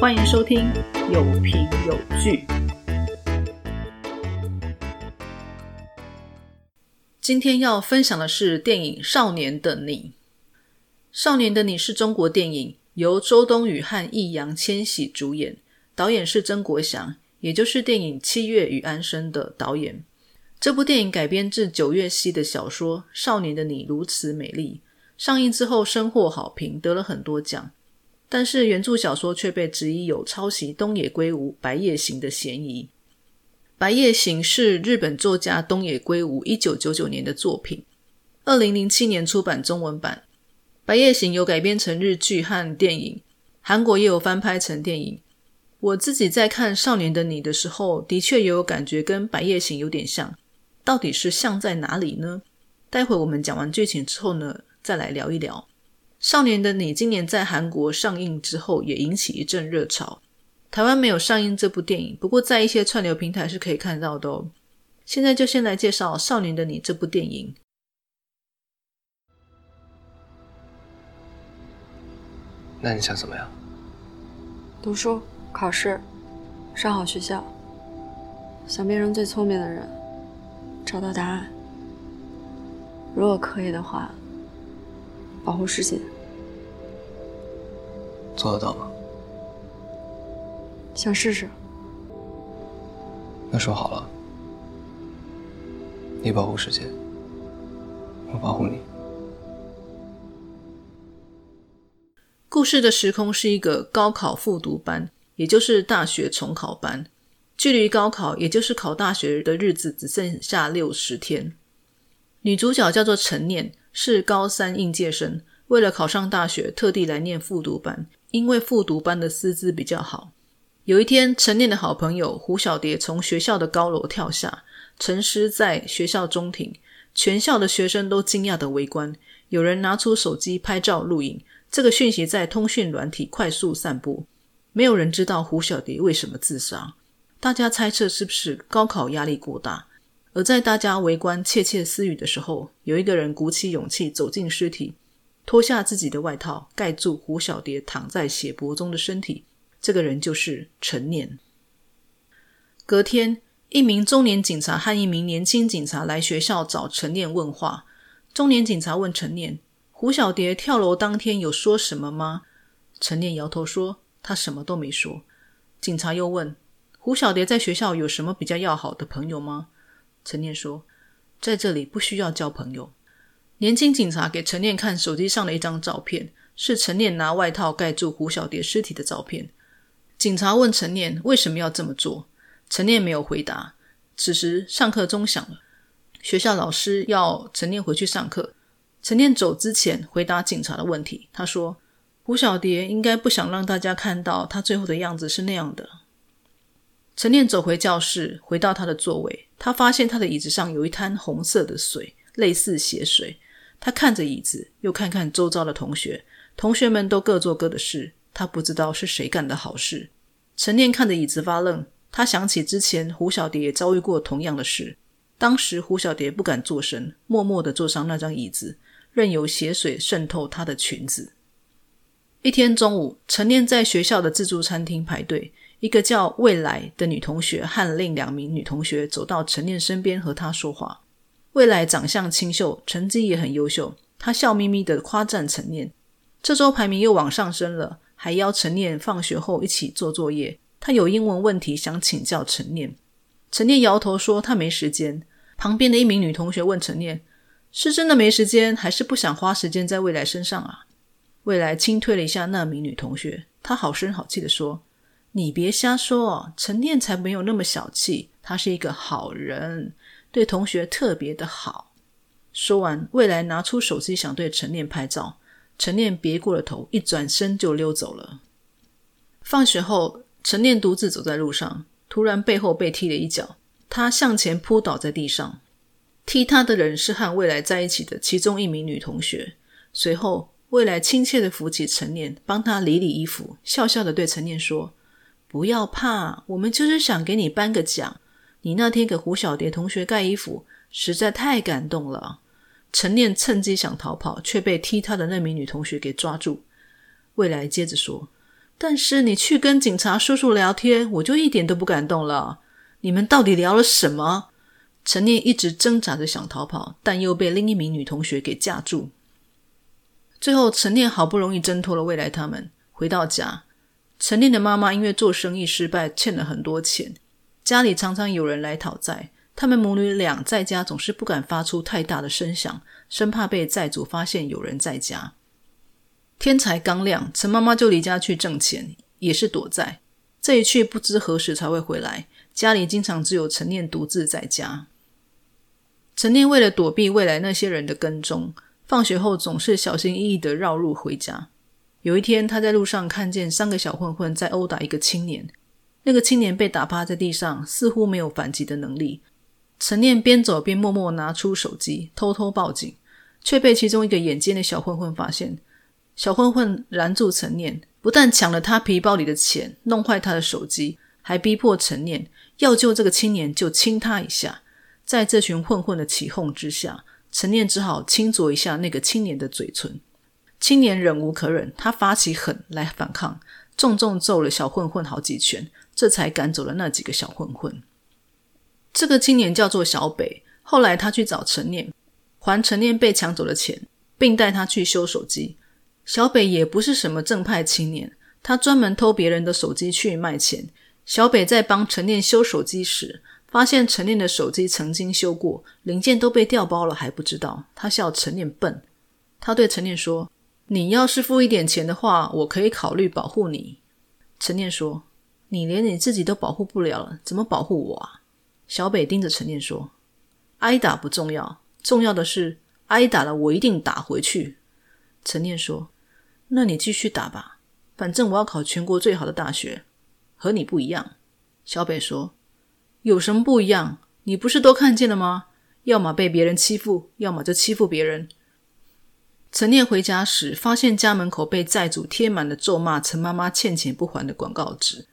欢迎收听有凭有据。今天要分享的是电影《少年的你》。《少年的你》是中国电影，由周冬雨和易烊千玺主演，导演是曾国祥，也就是电影《七月与安生》的导演。这部电影改编自九月溪的小说《少年的你如此美丽》，上映之后深获好评，得了很多奖。但是原著小说却被质疑有抄袭东野圭吾《白夜行》的嫌疑。《白夜行》是日本作家东野圭吾一九九九年的作品，二零零七年出版中文版。《白夜行》有改编成日剧和电影，韩国也有翻拍成电影。我自己在看《少年的你》的时候，的确也有感觉跟《白夜行》有点像。到底是像在哪里呢？待会我们讲完剧情之后呢，再来聊一聊《少年的你》。今年在韩国上映之后，也引起一阵热潮。台湾没有上映这部电影，不过在一些串流平台是可以看到的哦。现在就先来介绍《少年的你》这部电影。那你想怎么样？读书、考试、上好学校，想变成最聪明的人。找到答案，如果可以的话，保护世界，做得到吗？想试试。那说好了，你保护世界，我保护你。故事的时空是一个高考复读班，也就是大学重考班。距离高考，也就是考大学的日子，只剩下六十天。女主角叫做陈念，是高三应届生，为了考上大学，特地来念复读班，因为复读班的师资比较好。有一天，陈念的好朋友胡小蝶从学校的高楼跳下，沉尸在学校中庭，全校的学生都惊讶的围观，有人拿出手机拍照录影。这个讯息在通讯软体快速散布，没有人知道胡小蝶为什么自杀。大家猜测是不是高考压力过大？而在大家围观窃窃私语的时候，有一个人鼓起勇气走进尸体，脱下自己的外套盖住胡小蝶躺在血泊中的身体。这个人就是陈念。隔天，一名中年警察和一名年轻警察来学校找陈念问话。中年警察问陈念：“胡小蝶跳楼当天有说什么吗？”陈念摇头说：“他什么都没说。”警察又问。胡小蝶在学校有什么比较要好的朋友吗？陈念说，在这里不需要交朋友。年轻警察给陈念看手机上的一张照片，是陈念拿外套盖住胡小蝶尸体的照片。警察问陈念为什么要这么做，陈念没有回答。此时上课钟响了，学校老师要陈念回去上课。陈念走之前回答警察的问题，他说：“胡小蝶应该不想让大家看到他最后的样子是那样的。”陈念走回教室，回到他的座位。他发现他的椅子上有一滩红色的水，类似血水。他看着椅子，又看看周遭的同学，同学们都各做各的事。他不知道是谁干的好事。陈念看着椅子发愣。他想起之前胡小蝶也遭遇过同样的事。当时胡小蝶不敢作声，默默地坐上那张椅子，任由血水渗透她的裙子。一天中午，陈念在学校的自助餐厅排队。一个叫未来的女同学和另两名女同学走到陈念身边和她说话。未来长相清秀，成绩也很优秀。她笑眯眯的夸赞陈念，这周排名又往上升了，还邀陈念放学后一起做作业。他有英文问题想请教陈念，陈念摇头说他没时间。旁边的一名女同学问陈念：“是真的没时间，还是不想花时间在未来身上啊？”未来轻推了一下那名女同学，她好声好气的说。你别瞎说，陈念才没有那么小气，他是一个好人，对同学特别的好。说完，未来拿出手机想对陈念拍照，陈念别过了头，一转身就溜走了。放学后，陈念独自走在路上，突然背后被踢了一脚，他向前扑倒在地上。踢他的人是和未来在一起的其中一名女同学。随后，未来亲切的扶起陈念，帮他理理衣服，笑笑的对陈念说。不要怕，我们就是想给你颁个奖。你那天给胡小蝶同学盖衣服，实在太感动了。陈念趁机想逃跑，却被踢他的那名女同学给抓住。未来接着说：“但是你去跟警察叔叔聊天，我就一点都不感动了。你们到底聊了什么？陈念一直挣扎着想逃跑，但又被另一名女同学给架住。最后，陈念好不容易挣脱了未来他们，回到家。陈念的妈妈因为做生意失败，欠了很多钱，家里常常有人来讨债。他们母女俩在家总是不敢发出太大的声响，生怕被债主发现有人在家。天才刚亮，陈妈妈就离家去挣钱，也是躲债。这一去不知何时才会回来，家里经常只有陈念独自在家。陈念为了躲避未来那些人的跟踪，放学后总是小心翼翼地绕路回家。有一天，他在路上看见三个小混混在殴打一个青年，那个青年被打趴在地上，似乎没有反击的能力。陈念边走边默默拿出手机，偷偷报警，却被其中一个眼尖的小混混发现。小混混拦住陈念，不但抢了他皮包里的钱，弄坏他的手机，还逼迫陈念要救这个青年就亲他一下。在这群混混的起哄之下，陈念只好轻啄一下那个青年的嘴唇。青年忍无可忍，他发起狠来反抗，重重揍了小混混好几拳，这才赶走了那几个小混混。这个青年叫做小北，后来他去找陈念，还陈念被抢走的钱，并带他去修手机。小北也不是什么正派青年，他专门偷别人的手机去卖钱。小北在帮陈念修手机时，发现陈念的手机曾经修过，零件都被调包了还不知道。他笑陈念笨。他对陈念说：“你要是付一点钱的话，我可以考虑保护你。”陈念说：“你连你自己都保护不了了，怎么保护我啊？”小北盯着陈念说：“挨打不重要，重要的是挨打了，我一定打回去。”陈念说。那你继续打吧，反正我要考全国最好的大学，和你不一样。小北说：“有什么不一样？你不是都看见了吗？要么被别人欺负，要么就欺负别人。”陈念回家时，发现家门口被债主贴满了咒骂陈妈妈欠钱不还的广告纸。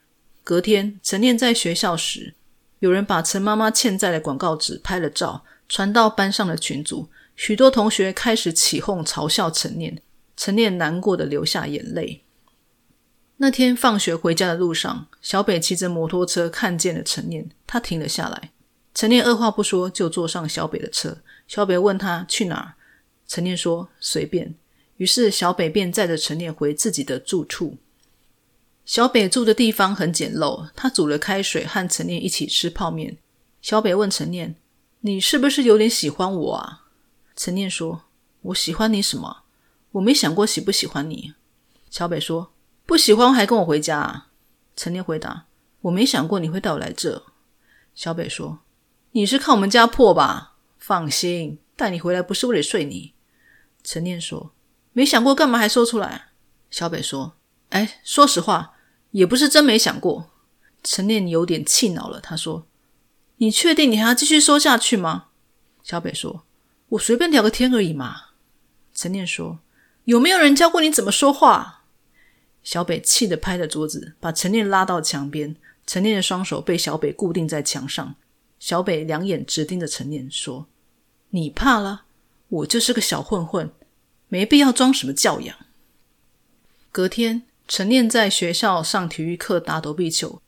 隔天，陈念在学校时，有人把陈妈妈欠债的广告纸拍了照，传到班上的群组，许多同学开始起哄嘲笑陈念。陈念难过的流下眼泪。那天放学回家的路上，小北骑着摩托车看见了陈念，他停了下来。陈念二话不说就坐上小北的车。小北问他去哪儿，陈念说随便。于是小北便载着陈念回自己的住处。小北住的地方很简陋，他煮了开水和陈念一起吃泡面。小北问陈念：“你是不是有点喜欢我啊？”陈念说：“我喜欢你什么？”我没想过喜不喜欢你，小北说不喜欢还跟我回家。啊。陈念回答我没想过你会带我来这。小北说你是看我们家破吧？放心，带你回来不是为了睡你。陈念说没想过干嘛还说出来？小北说哎，说实话也不是真没想过。陈念有点气恼了，他说你确定你还要继续说下去吗？小北说我随便聊个天而已嘛。陈念说。有没有人教过你怎么说话？小北气得拍着桌子，把陈念拉到墙边。陈念的双手被小北固定在墙上。小北两眼直盯着陈念，说：“你怕了？我就是个小混混，没必要装什么教养。”隔天，陈念在学校上体育课打躲避球。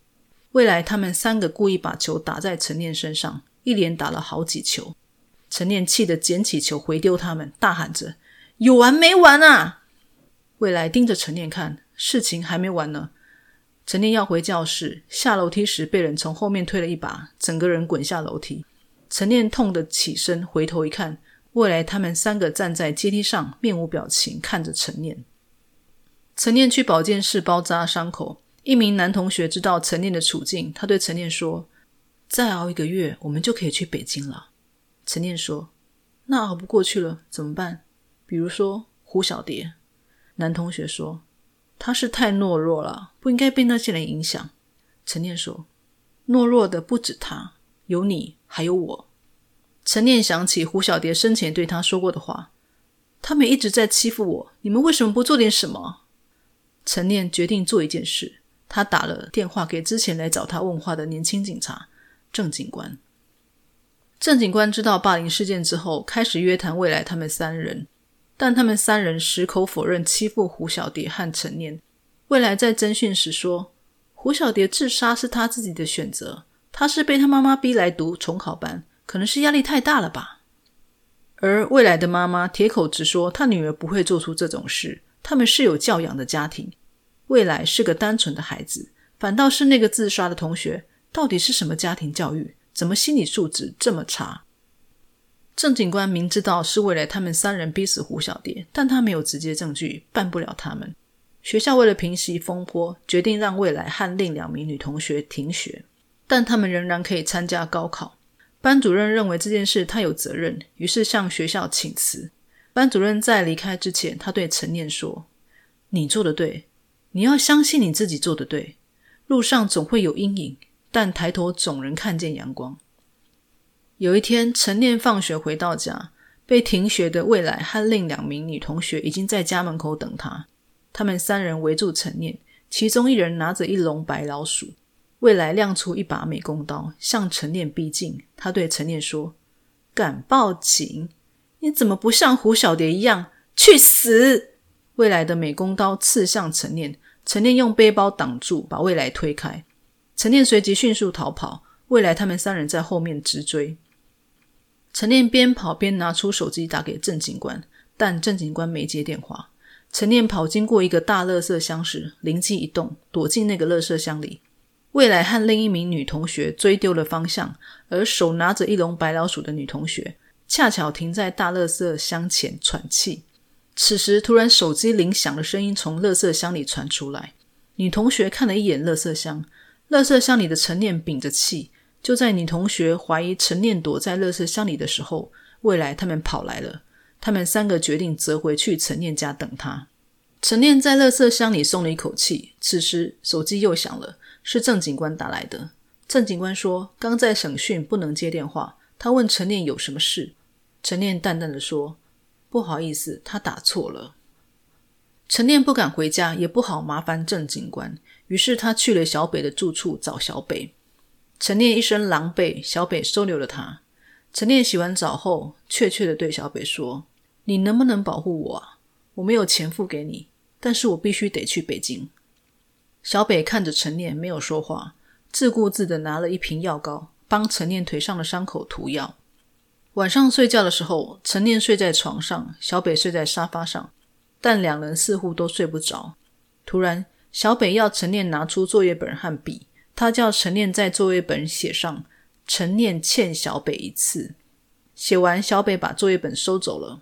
未来他们三个故意把球打在陈念身上，一连打了好几球。陈念气得捡起球回丢他们，大喊着。有完没完啊！未来盯着陈念看，事情还没完呢。陈念要回教室，下楼梯时被人从后面推了一把，整个人滚下楼梯。陈念痛得起身，回头一看，未来他们三个站在阶梯上，面无表情看着陈念。陈念去保健室包扎伤口。一名男同学知道陈念的处境，他对陈念说：“再熬一个月，我们就可以去北京了。”陈念说：“那熬不过去了怎么办？”比如说胡小蝶，男同学说他是太懦弱了，不应该被那些人影响。陈念说，懦弱的不止他，有你，还有我。陈念想起胡小蝶生前对他说过的话，他们一直在欺负我，你们为什么不做点什么？陈念决定做一件事，他打了电话给之前来找他问话的年轻警察郑警官。郑警官知道霸凌事件之后，开始约谈未来他们三人。但他们三人矢口否认欺负胡小蝶和陈念。未来在侦讯时说，胡小蝶自杀是他自己的选择，他是被他妈妈逼来读重考班，可能是压力太大了吧。而未来的妈妈铁口直说，她女儿不会做出这种事，他们是有教养的家庭，未来是个单纯的孩子，反倒是那个自杀的同学，到底是什么家庭教育？怎么心理素质这么差？郑警官明知道是未来他们三人逼死胡小蝶，但他没有直接证据，办不了他们。学校为了平息风波，决定让未来和另两名女同学停学，但他们仍然可以参加高考。班主任认为这件事他有责任，于是向学校请辞。班主任在离开之前，他对陈念说：“你做的对，你要相信你自己做的对。路上总会有阴影，但抬头总能看见阳光。”有一天，陈念放学回到家，被停学的未来和另两名女同学已经在家门口等他。他们三人围住陈念，其中一人拿着一笼白老鼠。未来亮出一把美工刀，向陈念逼近。他对陈念说：“敢报警？你怎么不像胡小蝶一样去死？”未来的美工刀刺向陈念，陈念用背包挡住，把未来推开。陈念随即迅速逃跑，未来他们三人在后面直追。陈念边跑边拿出手机打给郑警官，但郑警官没接电话。陈念跑经过一个大垃圾箱时，灵机一动，躲进那个垃圾箱里。未来和另一名女同学追丢了方向，而手拿着一笼白老鼠的女同学恰巧停在大垃圾箱前喘气。此时，突然手机铃响的声音从垃圾箱里传出来。女同学看了一眼垃圾箱，垃圾箱里的陈念屏着气。就在女同学怀疑陈念躲在垃圾箱里的时候，未来他们跑来了。他们三个决定折回去陈念家等他。陈念在垃圾箱里松了一口气。此时手机又响了，是郑警官打来的。郑警官说：“刚在审讯，不能接电话。”他问陈念有什么事。陈念淡淡的说：“不好意思，他打错了。”陈念不敢回家，也不好麻烦郑警官，于是他去了小北的住处找小北。陈念一身狼狈，小北收留了他。陈念洗完澡后，怯怯的对小北说：“你能不能保护我啊？我没有钱付给你，但是我必须得去北京。”小北看着陈念，没有说话，自顾自的拿了一瓶药膏，帮陈念腿上的伤口涂药。晚上睡觉的时候，陈念睡在床上，小北睡在沙发上，但两人似乎都睡不着。突然，小北要陈念拿出作业本和笔。他叫陈念在作业本写上“陈念欠小北一次”。写完，小北把作业本收走了。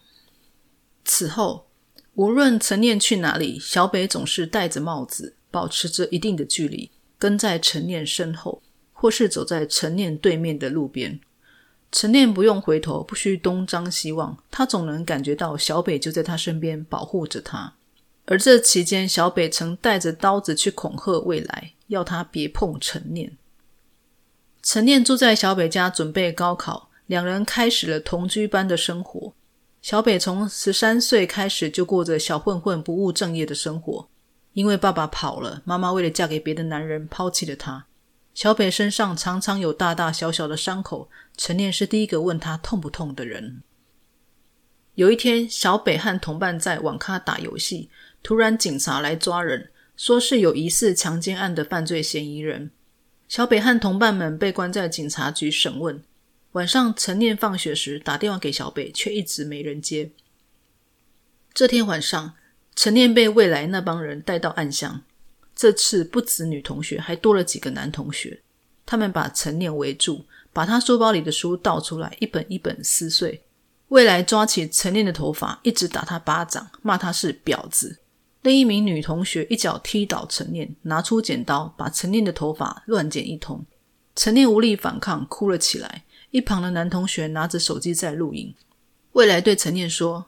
此后，无论陈念去哪里，小北总是戴着帽子，保持着一定的距离，跟在陈念身后，或是走在陈念对面的路边。陈念不用回头，不需东张西望，他总能感觉到小北就在他身边保护着他。而这期间，小北曾带着刀子去恐吓未来。要他别碰陈念。陈念住在小北家，准备高考，两人开始了同居般的生活。小北从十三岁开始就过着小混混、不务正业的生活，因为爸爸跑了，妈妈为了嫁给别的男人抛弃了他。小北身上常常有大大小小的伤口，陈念是第一个问他痛不痛的人。有一天，小北和同伴在网咖打游戏，突然警察来抓人。说是有疑似强奸案的犯罪嫌疑人，小北和同伴们被关在警察局审问。晚上，陈念放学时打电话给小北，却一直没人接。这天晚上，陈念被未来那帮人带到暗巷，这次不止女同学，还多了几个男同学。他们把陈念围住，把他书包里的书倒出来，一本一本撕碎。未来抓起陈念的头发，一直打他巴掌，骂他是婊子。另一名女同学一脚踢倒陈念，拿出剪刀把陈念的头发乱剪一通。陈念无力反抗，哭了起来。一旁的男同学拿着手机在录影。未来对陈念说：“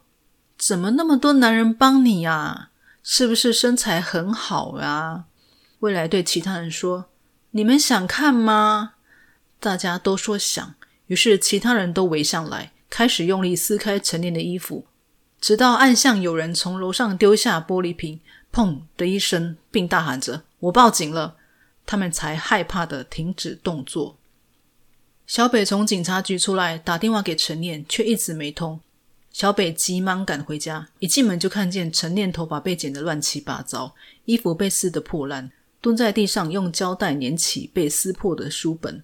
怎么那么多男人帮你呀？是不是身材很好呀？”未来对其他人说：“你们想看吗？”大家都说想。于是其他人都围上来，开始用力撕开陈念的衣服。直到暗巷有人从楼上丢下玻璃瓶，砰的一声，并大喊着“我报警了”，他们才害怕的停止动作。小北从警察局出来，打电话给陈念，却一直没通。小北急忙赶回家，一进门就看见陈念头发被剪得乱七八糟，衣服被撕得破烂，蹲在地上用胶带粘起被撕破的书本。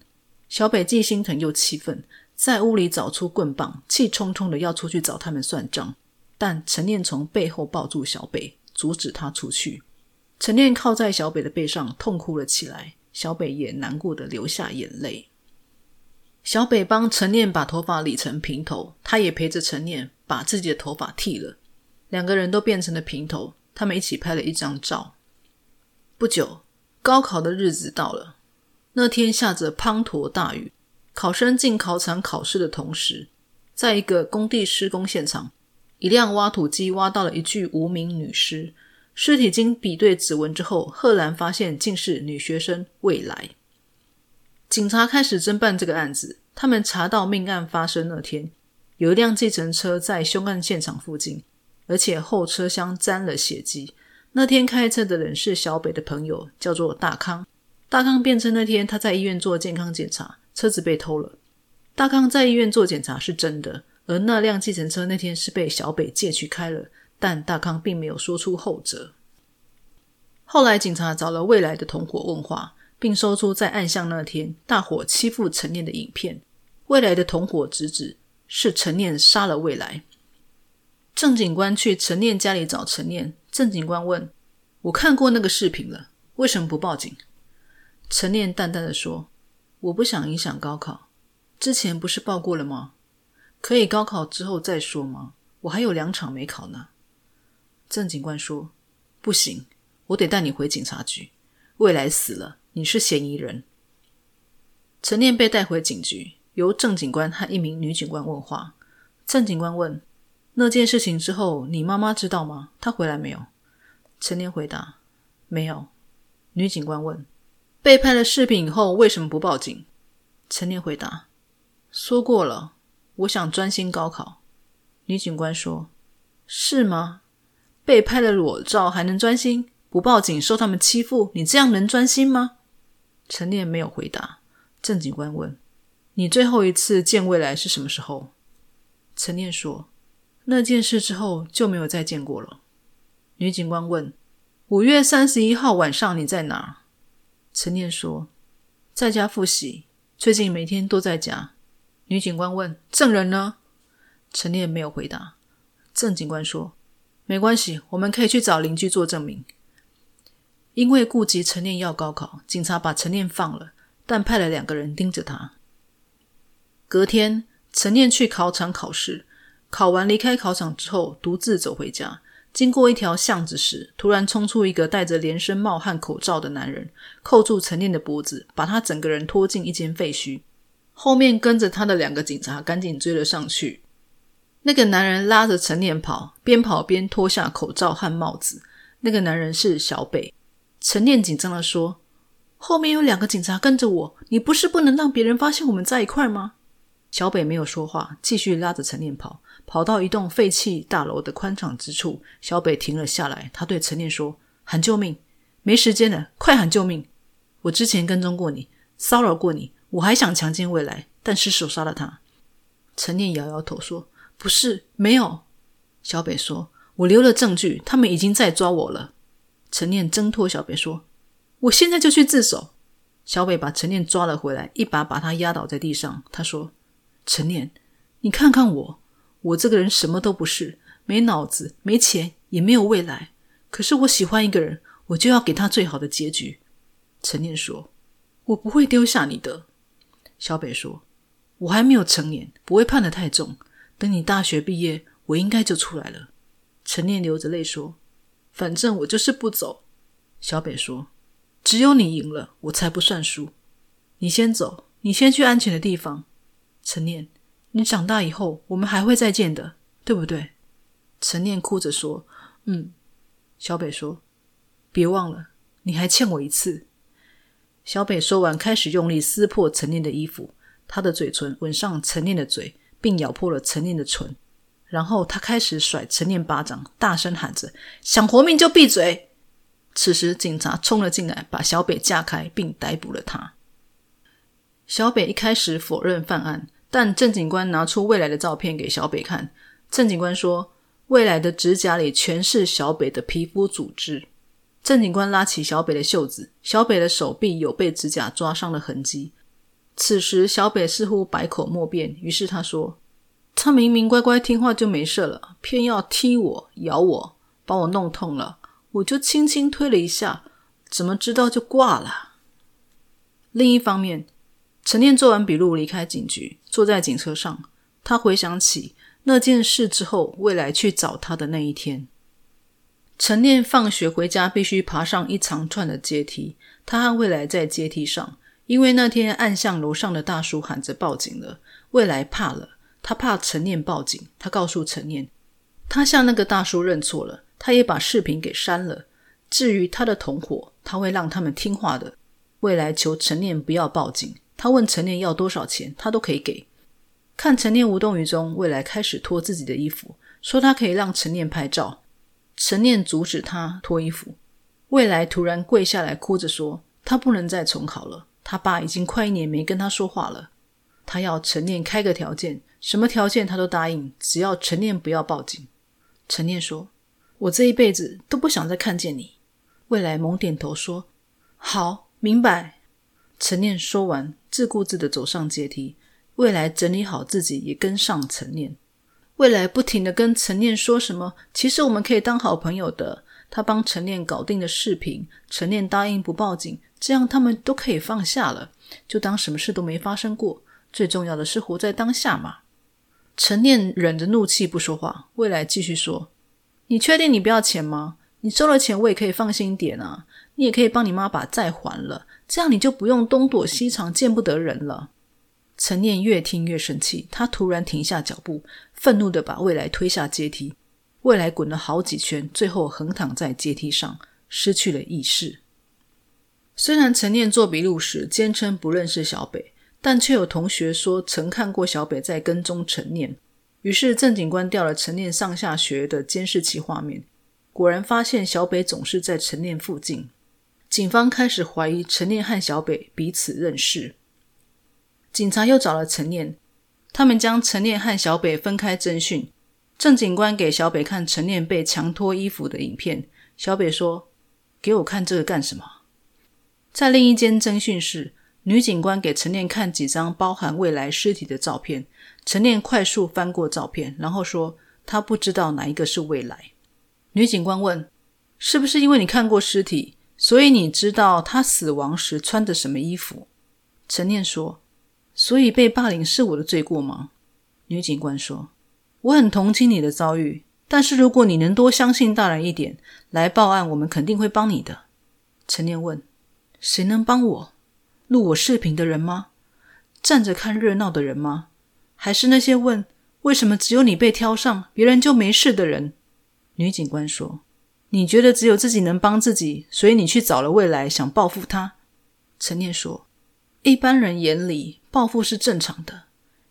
小北既心疼又气愤，在屋里找出棍棒，气冲冲的要出去找他们算账。但陈念从背后抱住小北，阻止他出去。陈念靠在小北的背上，痛哭了起来。小北也难过的流下眼泪。小北帮陈念把头发理成平头，他也陪着陈念把自己的头发剃了。两个人都变成了平头。他们一起拍了一张照。不久，高考的日子到了。那天下着滂沱大雨。考生进考场考试的同时，在一个工地施工现场。一辆挖土机挖到了一具无名女尸，尸体经比对指纹之后，赫然发现竟是女学生未来。警察开始侦办这个案子，他们查到命案发生那天，有一辆计程车在凶案现场附近，而且后车厢沾了血迹。那天开车的人是小北的朋友，叫做大康。大康辩称那天他在医院做健康检查，车子被偷了。大康在医院做检查是真的。而那辆计程车那天是被小北借去开了，但大康并没有说出后者。后来警察找了未来的同伙问话，并搜出在暗巷那天大伙欺负陈念的影片。未来的同伙直指是陈念杀了未来。郑警官去陈念家里找陈念，郑警官问：“我看过那个视频了，为什么不报警？”陈念淡淡的说：“我不想影响高考，之前不是报过了吗？”可以高考之后再说吗？我还有两场没考呢。郑警官说：“不行，我得带你回警察局。未来死了，你是嫌疑人。”陈念被带回警局，由郑警官和一名女警官问话。郑警官问：“那件事情之后，你妈妈知道吗？她回来没有？”陈念回答：“没有。”女警官问：“被拍了视频以后，为什么不报警？”陈念回答：“说过了。”我想专心高考。女警官说：“是吗？被拍了裸照还能专心？不报警受他们欺负，你这样能专心吗？”陈念没有回答。郑警官问：“你最后一次见未来是什么时候？”陈念说：“那件事之后就没有再见过了。”女警官问：“五月三十一号晚上你在哪？”陈念说：“在家复习，最近每天都在家。”女警官问：“证人呢？”陈念没有回答。郑警官说：“没关系，我们可以去找邻居做证明。”因为顾及陈念要高考，警察把陈念放了，但派了两个人盯着他。隔天，陈念去考场考试，考完离开考场之后，独自走回家。经过一条巷子时，突然冲出一个戴着连身帽和口罩的男人，扣住陈念的脖子，把他整个人拖进一间废墟。后面跟着他的两个警察赶紧追了上去。那个男人拉着陈念跑，边跑边脱下口罩和帽子。那个男人是小北。陈念紧张的说：“后面有两个警察跟着我，你不是不能让别人发现我们在一块吗？”小北没有说话，继续拉着陈念跑。跑到一栋废弃大楼的宽敞之处，小北停了下来。他对陈念说：“喊救命！没时间了，快喊救命！我之前跟踪过你，骚扰过你。”我还想强奸未来，但失手杀了他。陈念摇摇头说：“不是，没有。”小北说：“我留了证据，他们已经在抓我了。”陈念挣脱小北说：“我现在就去自首。”小北把陈念抓了回来，一把把他压倒在地上。他说：“陈念，你看看我，我这个人什么都不是，没脑子，没钱，也没有未来。可是我喜欢一个人，我就要给他最好的结局。”陈念说：“我不会丢下你的。”小北说：“我还没有成年，不会判得太重。等你大学毕业，我应该就出来了。”陈念流着泪说：“反正我就是不走。”小北说：“只有你赢了，我才不算输。你先走，你先去安全的地方。”陈念：“你长大以后，我们还会再见的，对不对？”陈念哭着说：“嗯。”小北说：“别忘了，你还欠我一次。”小北说完，开始用力撕破陈念的衣服，他的嘴唇吻上陈念的嘴，并咬破了陈念的唇。然后他开始甩陈念巴掌，大声喊着：“想活命就闭嘴！”此时，警察冲了进来，把小北架开，并逮捕了他。小北一开始否认犯案，但郑警官拿出未来的照片给小北看，郑警官说：“未来的指甲里全是小北的皮肤组织。”郑警官拉起小北的袖子，小北的手臂有被指甲抓伤的痕迹。此时，小北似乎百口莫辩，于是他说：“他明明乖乖听话就没事了，偏要踢我、咬我，把我弄痛了，我就轻轻推了一下，怎么知道就挂了？”另一方面，陈念做完笔录离开警局，坐在警车上，他回想起那件事之后，未来去找他的那一天。陈念放学回家必须爬上一长串的阶梯，他和未来在阶梯上。因为那天暗巷楼上的大叔喊着报警了，未来怕了，他怕陈念报警。他告诉陈念，他向那个大叔认错了，他也把视频给删了。至于他的同伙，他会让他们听话的。未来求陈念不要报警，他问陈念要多少钱，他都可以给。看陈念无动于衷，未来开始脱自己的衣服，说他可以让陈念拍照。陈念阻止他脱衣服，未来突然跪下来哭着说，他不能再重考了。他爸已经快一年没跟他说话了，他要陈念开个条件，什么条件他都答应，只要陈念不要报警。陈念说：“我这一辈子都不想再看见你。”未来猛点头说：“好，明白。”陈念说完，自顾自的走上阶梯。未来整理好自己，也跟上陈念。未来不停的跟陈念说什么：“其实我们可以当好朋友的。”他帮陈念搞定了视频，陈念答应不报警。这样他们都可以放下了，就当什么事都没发生过。最重要的是活在当下嘛。陈念忍着怒气不说话。未来继续说：“你确定你不要钱吗？你收了钱，我也可以放心点啊。你也可以帮你妈把债还了，这样你就不用东躲西藏，见不得人了。”陈念越听越生气，他突然停下脚步，愤怒的把未来推下阶梯。未来滚了好几圈，最后横躺在阶梯上，失去了意识。虽然陈念做笔录时坚称不认识小北，但却有同学说曾看过小北在跟踪陈念。于是郑警官调了陈念上下学的监视器画面，果然发现小北总是在陈念附近。警方开始怀疑陈念和小北彼此认识。警察又找了陈念，他们将陈念和小北分开侦讯。郑警官给小北看陈念被强脱衣服的影片，小北说：“给我看这个干什么？”在另一间侦讯室，女警官给陈念看几张包含未来尸体的照片。陈念快速翻过照片，然后说：“他不知道哪一个是未来。”女警官问：“是不是因为你看过尸体，所以你知道他死亡时穿的什么衣服？”陈念说：“所以被霸凌是我的罪过吗？”女警官说：“我很同情你的遭遇，但是如果你能多相信大人一点，来报案，我们肯定会帮你的。”陈念问。谁能帮我录我视频的人吗？站着看热闹的人吗？还是那些问为什么只有你被挑上，别人就没事的人？女警官说：“你觉得只有自己能帮自己，所以你去找了未来，想报复他。”陈念说：“一般人眼里，报复是正常的。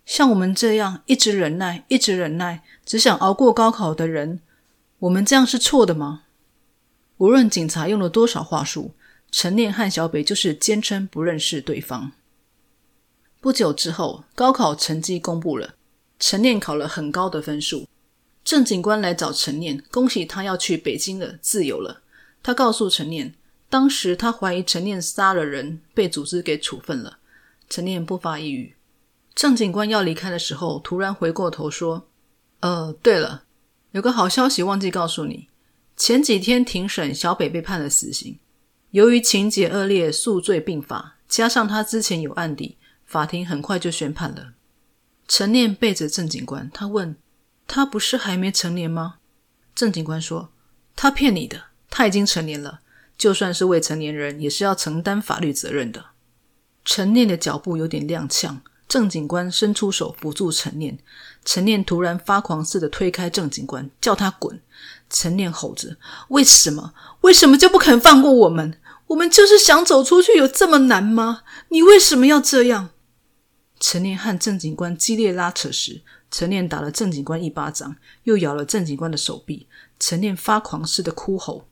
像我们这样一直忍耐、一直忍耐，只想熬过高考的人，我们这样是错的吗？无论警察用了多少话术。”陈念和小北就是坚称不认识对方。不久之后，高考成绩公布了，陈念考了很高的分数。郑警官来找陈念，恭喜他要去北京了，自由了。他告诉陈念，当时他怀疑陈念杀了人，被组织给处分了。陈念不发一语。郑警官要离开的时候，突然回过头说：“呃，对了，有个好消息忘记告诉你，前几天庭审，小北被判了死刑。”由于情节恶劣、数罪并罚，加上他之前有案底，法庭很快就宣判了。陈念背着郑警官，他问：“他不是还没成年吗？”郑警官说：“他骗你的，他已经成年了。就算是未成年人，也是要承担法律责任的。”陈念的脚步有点踉跄，郑警官伸出手扶住陈念。陈念突然发狂似的推开郑警官，叫他滚。陈念吼着：“为什么？为什么就不肯放过我们？”我们就是想走出去，有这么难吗？你为什么要这样？陈念和郑警官激烈拉扯时，陈念打了郑警官一巴掌，又咬了郑警官的手臂。陈念发狂似的哭吼。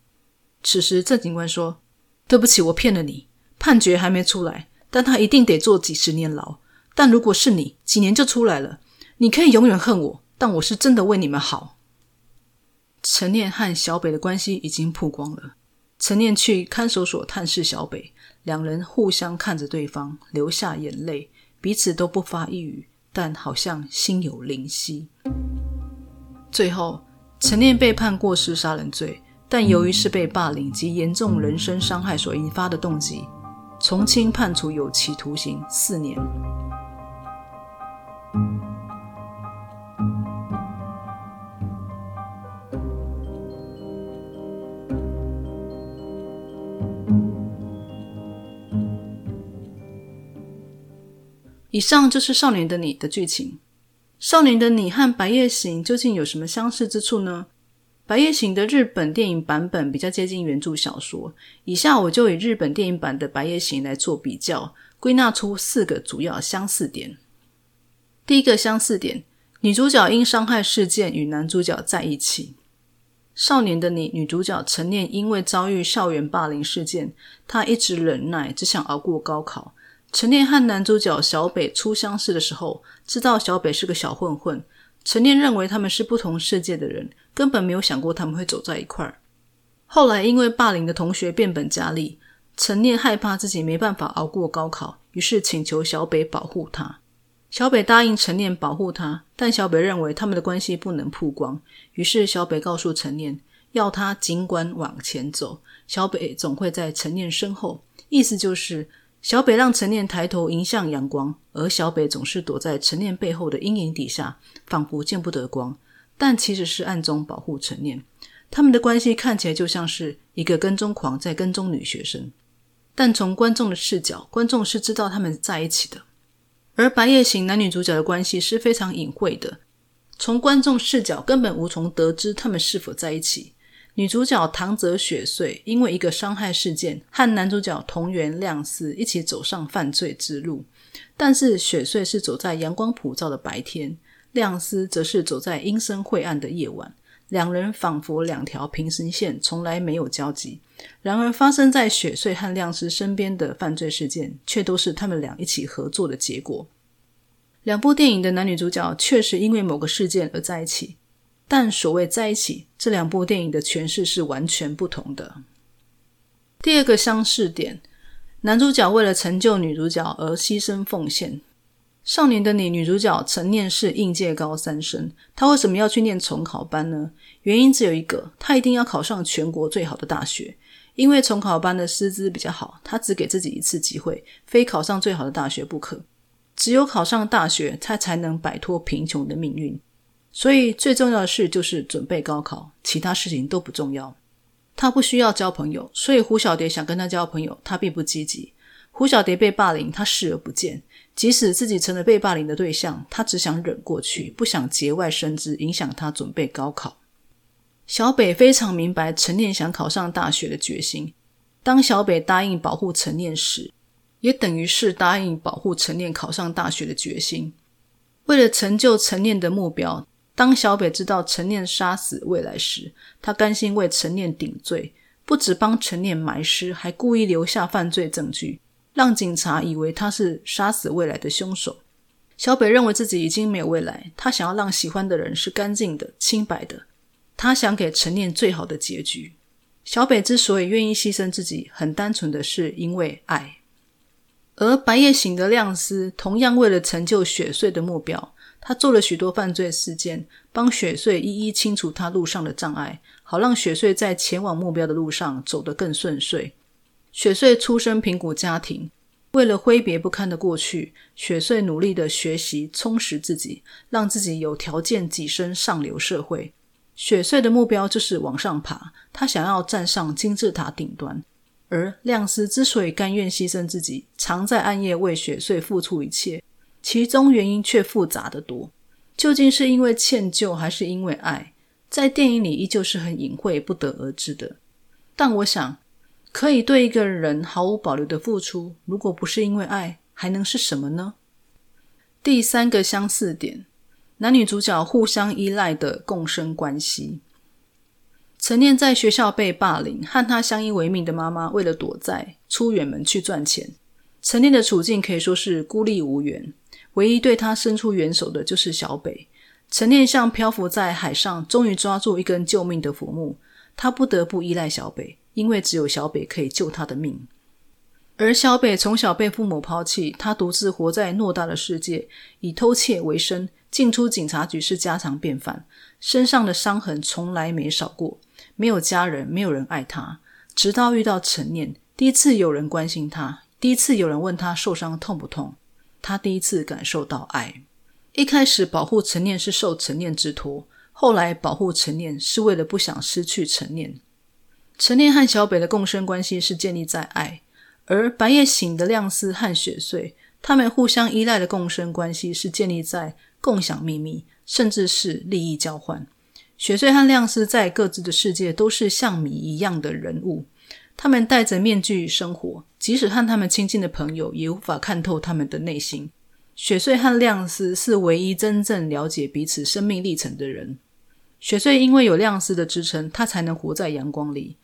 此时，郑警官说：“对不起，我骗了你。判决还没出来，但他一定得坐几十年牢。但如果是你，几年就出来了。你可以永远恨我，但我是真的为你们好。陈念和小北的关系已经曝光了。陈念去看守所探视小北，两人互相看着对方，流下眼泪，彼此都不发一语，但好像心有灵犀。最后，陈念被判过失杀人罪，但由于是被霸凌及严重人身伤害所引发的动机，从轻判处有期徒刑四年。以上就是《少年的你》的剧情。《少年的你》和《白夜行》究竟有什么相似之处呢？《白夜行》的日本电影版本比较接近原著小说。以下我就以日本电影版的《白夜行》来做比较，归纳出四个主要相似点。第一个相似点，女主角因伤害事件与男主角在一起。《少年的你》女主角陈念因为遭遇校园霸凌事件，她一直忍耐，只想熬过高考。陈念和男主角小北初相识的时候，知道小北是个小混混。陈念认为他们是不同世界的人，根本没有想过他们会走在一块儿。后来因为霸凌的同学变本加厉，陈念害怕自己没办法熬过高考，于是请求小北保护他。小北答应陈念保护他，但小北认为他们的关系不能曝光，于是小北告诉陈念，要他尽管往前走，小北总会在陈念身后。意思就是。小北让陈念抬头迎向阳光，而小北总是躲在陈念背后的阴影底下，仿佛见不得光，但其实是暗中保护陈念。他们的关系看起来就像是一个跟踪狂在跟踪女学生，但从观众的视角，观众是知道他们在一起的。而《白夜行》男女主角的关系是非常隐晦的，从观众视角根本无从得知他们是否在一起。女主角唐泽雪穗因为一个伤害事件，和男主角同源亮司一起走上犯罪之路。但是雪穗是走在阳光普照的白天，亮司则是走在阴森晦暗的夜晚。两人仿佛两条平行线，从来没有交集。然而，发生在雪穗和亮司身边的犯罪事件，却都是他们俩一起合作的结果。两部电影的男女主角确实因为某个事件而在一起。但所谓在一起，这两部电影的诠释是完全不同的。第二个相似点，男主角为了成就女主角而牺牲奉献。少年的你，女主角陈念是应届高三生，她为什么要去念重考班呢？原因只有一个，她一定要考上全国最好的大学。因为重考班的师资比较好，她只给自己一次机会，非考上最好的大学不可。只有考上大学，她才能摆脱贫穷的命运。所以最重要的事就是准备高考，其他事情都不重要。他不需要交朋友，所以胡小蝶想跟他交朋友，他并不积极。胡小蝶被霸凌，他视而不见。即使自己成了被霸凌的对象，他只想忍过去，不想节外生枝，影响他准备高考。小北非常明白陈念想考上大学的决心。当小北答应保护陈念时，也等于是答应保护陈念考上大学的决心。为了成就陈念的目标。当小北知道陈念杀死未来时，他甘心为陈念顶罪，不止帮陈念埋尸，还故意留下犯罪证据，让警察以为他是杀死未来的凶手。小北认为自己已经没有未来，他想要让喜欢的人是干净的、清白的，他想给陈念最好的结局。小北之所以愿意牺牲自己，很单纯的是因为爱。而白夜行的亮司同样为了成就雪穗的目标。他做了许多犯罪事件，帮雪穗一一清除他路上的障碍，好让雪穗在前往目标的路上走得更顺遂。雪穗出身贫苦家庭，为了挥别不堪的过去，雪穗努力的学习，充实自己，让自己有条件跻身上流社会。雪穗的目标就是往上爬，他想要站上金字塔顶端。而亮司之所以甘愿牺牲自己，常在暗夜为雪穗付出一切。其中原因却复杂的多，究竟是因为歉疚还是因为爱，在电影里依旧是很隐晦、不得而知的。但我想，可以对一个人毫无保留的付出，如果不是因为爱，还能是什么呢？第三个相似点，男女主角互相依赖的共生关系。陈念在学校被霸凌，和他相依为命的妈妈为了躲债，出远门去赚钱。陈念的处境可以说是孤立无援。唯一对他伸出援手的就是小北。陈念像漂浮在海上，终于抓住一根救命的浮木，他不得不依赖小北，因为只有小北可以救他的命。而小北从小被父母抛弃，他独自活在偌大的世界，以偷窃为生，进出警察局是家常便饭，身上的伤痕从来没少过。没有家人，没有人爱他，直到遇到陈念，第一次有人关心他，第一次有人问他受伤痛不痛，他第一次感受到爱。一开始保护陈念是受陈念之托，后来保护陈念是为了不想失去陈念。陈念和小北的共生关系是建立在爱。而白夜醒的亮丝和雪穗，他们互相依赖的共生关系是建立在共享秘密，甚至是利益交换。雪穗和亮丝在各自的世界都是像米一样的人物，他们戴着面具生活，即使和他们亲近的朋友也无法看透他们的内心。雪穗和亮丝是唯一真正了解彼此生命历程的人。雪穗因为有亮丝的支撑，他才能活在阳光里。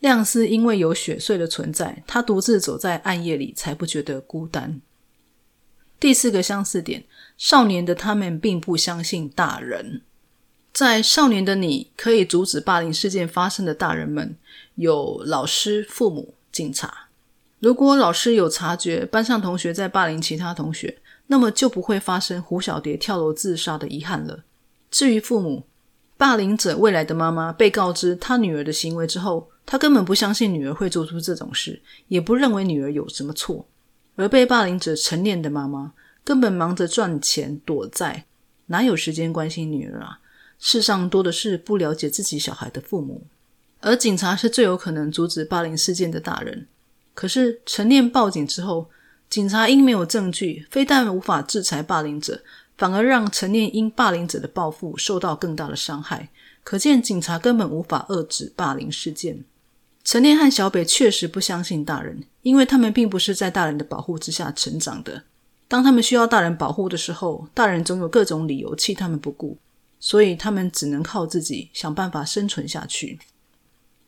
亮丝因为有雪穗的存在，他独自走在暗夜里，才不觉得孤单。第四个相似点，少年的他们并不相信大人。在少年的你可以阻止霸凌事件发生的大人们，有老师、父母、警察。如果老师有察觉班上同学在霸凌其他同学，那么就不会发生胡小蝶跳楼自杀的遗憾了。至于父母，霸凌者未来的妈妈被告知她女儿的行为之后。她根本不相信女儿会做出这种事，也不认为女儿有什么错。而被霸凌者陈念的妈妈根本忙着赚钱躲债，哪有时间关心女儿啊？世上多的是不了解自己小孩的父母。而警察是最有可能阻止霸凌事件的大人。可是陈念报警之后，警察因没有证据，非但无法制裁霸凌者，反而让陈念因霸凌者的报复受到更大的伤害。可见警察根本无法遏制霸凌事件。陈念和小北确实不相信大人，因为他们并不是在大人的保护之下成长的。当他们需要大人保护的时候，大人总有各种理由弃他们不顾，所以他们只能靠自己想办法生存下去。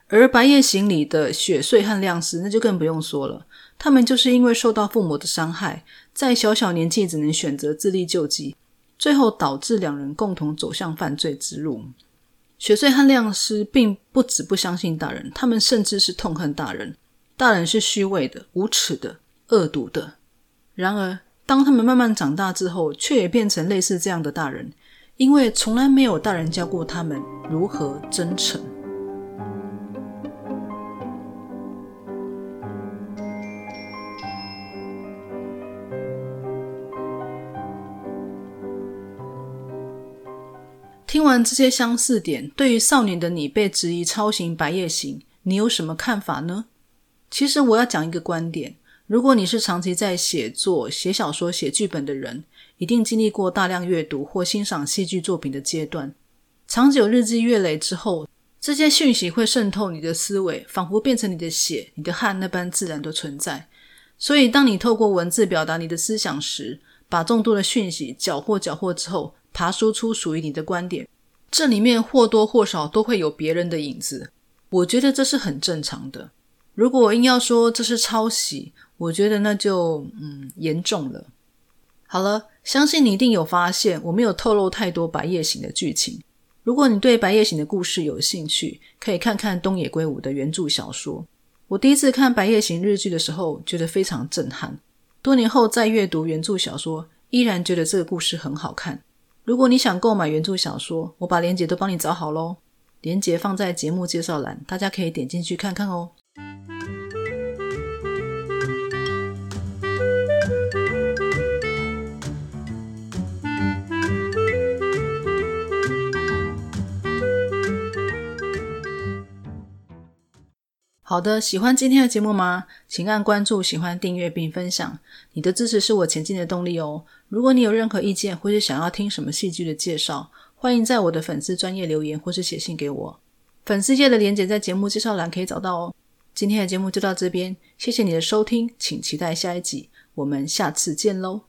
而《白夜行》里的雪穗和亮司，那就更不用说了。他们就是因为受到父母的伤害，在小小年纪只能选择自力救济，最后导致两人共同走向犯罪之路。雪穗和亮司并不止不相信大人，他们甚至是痛恨大人。大人是虚伪的、无耻的、恶毒的。然而，当他们慢慢长大之后，却也变成类似这样的大人，因为从来没有大人教过他们如何真诚。听完这些相似点，对于少年的你被质疑抄袭《白夜行》，你有什么看法呢？其实我要讲一个观点：如果你是长期在写作、写小说、写剧本的人，一定经历过大量阅读或欣赏戏剧作品的阶段。长久日积月累之后，这些讯息会渗透你的思维，仿佛变成你的血、你的汗那般自然的存在。所以，当你透过文字表达你的思想时，把众多的讯息搅和搅和之后。爬输出属于你的观点，这里面或多或少都会有别人的影子。我觉得这是很正常的。如果硬要说这是抄袭，我觉得那就嗯严重了。好了，相信你一定有发现，我没有透露太多《白夜行》的剧情。如果你对《白夜行》的故事有兴趣，可以看看东野圭吾的原著小说。我第一次看《白夜行》日剧的时候，觉得非常震撼。多年后再阅读原著小说，依然觉得这个故事很好看。如果你想购买原著小说，我把链接都帮你找好喽，链接放在节目介绍栏，大家可以点进去看看哦。好的，喜欢今天的节目吗？请按关注、喜欢、订阅并分享，你的支持是我前进的动力哦。如果你有任何意见，或是想要听什么戏剧的介绍，欢迎在我的粉丝专业留言，或是写信给我。粉丝页的连接在节目介绍栏可以找到哦。今天的节目就到这边，谢谢你的收听，请期待下一集，我们下次见喽。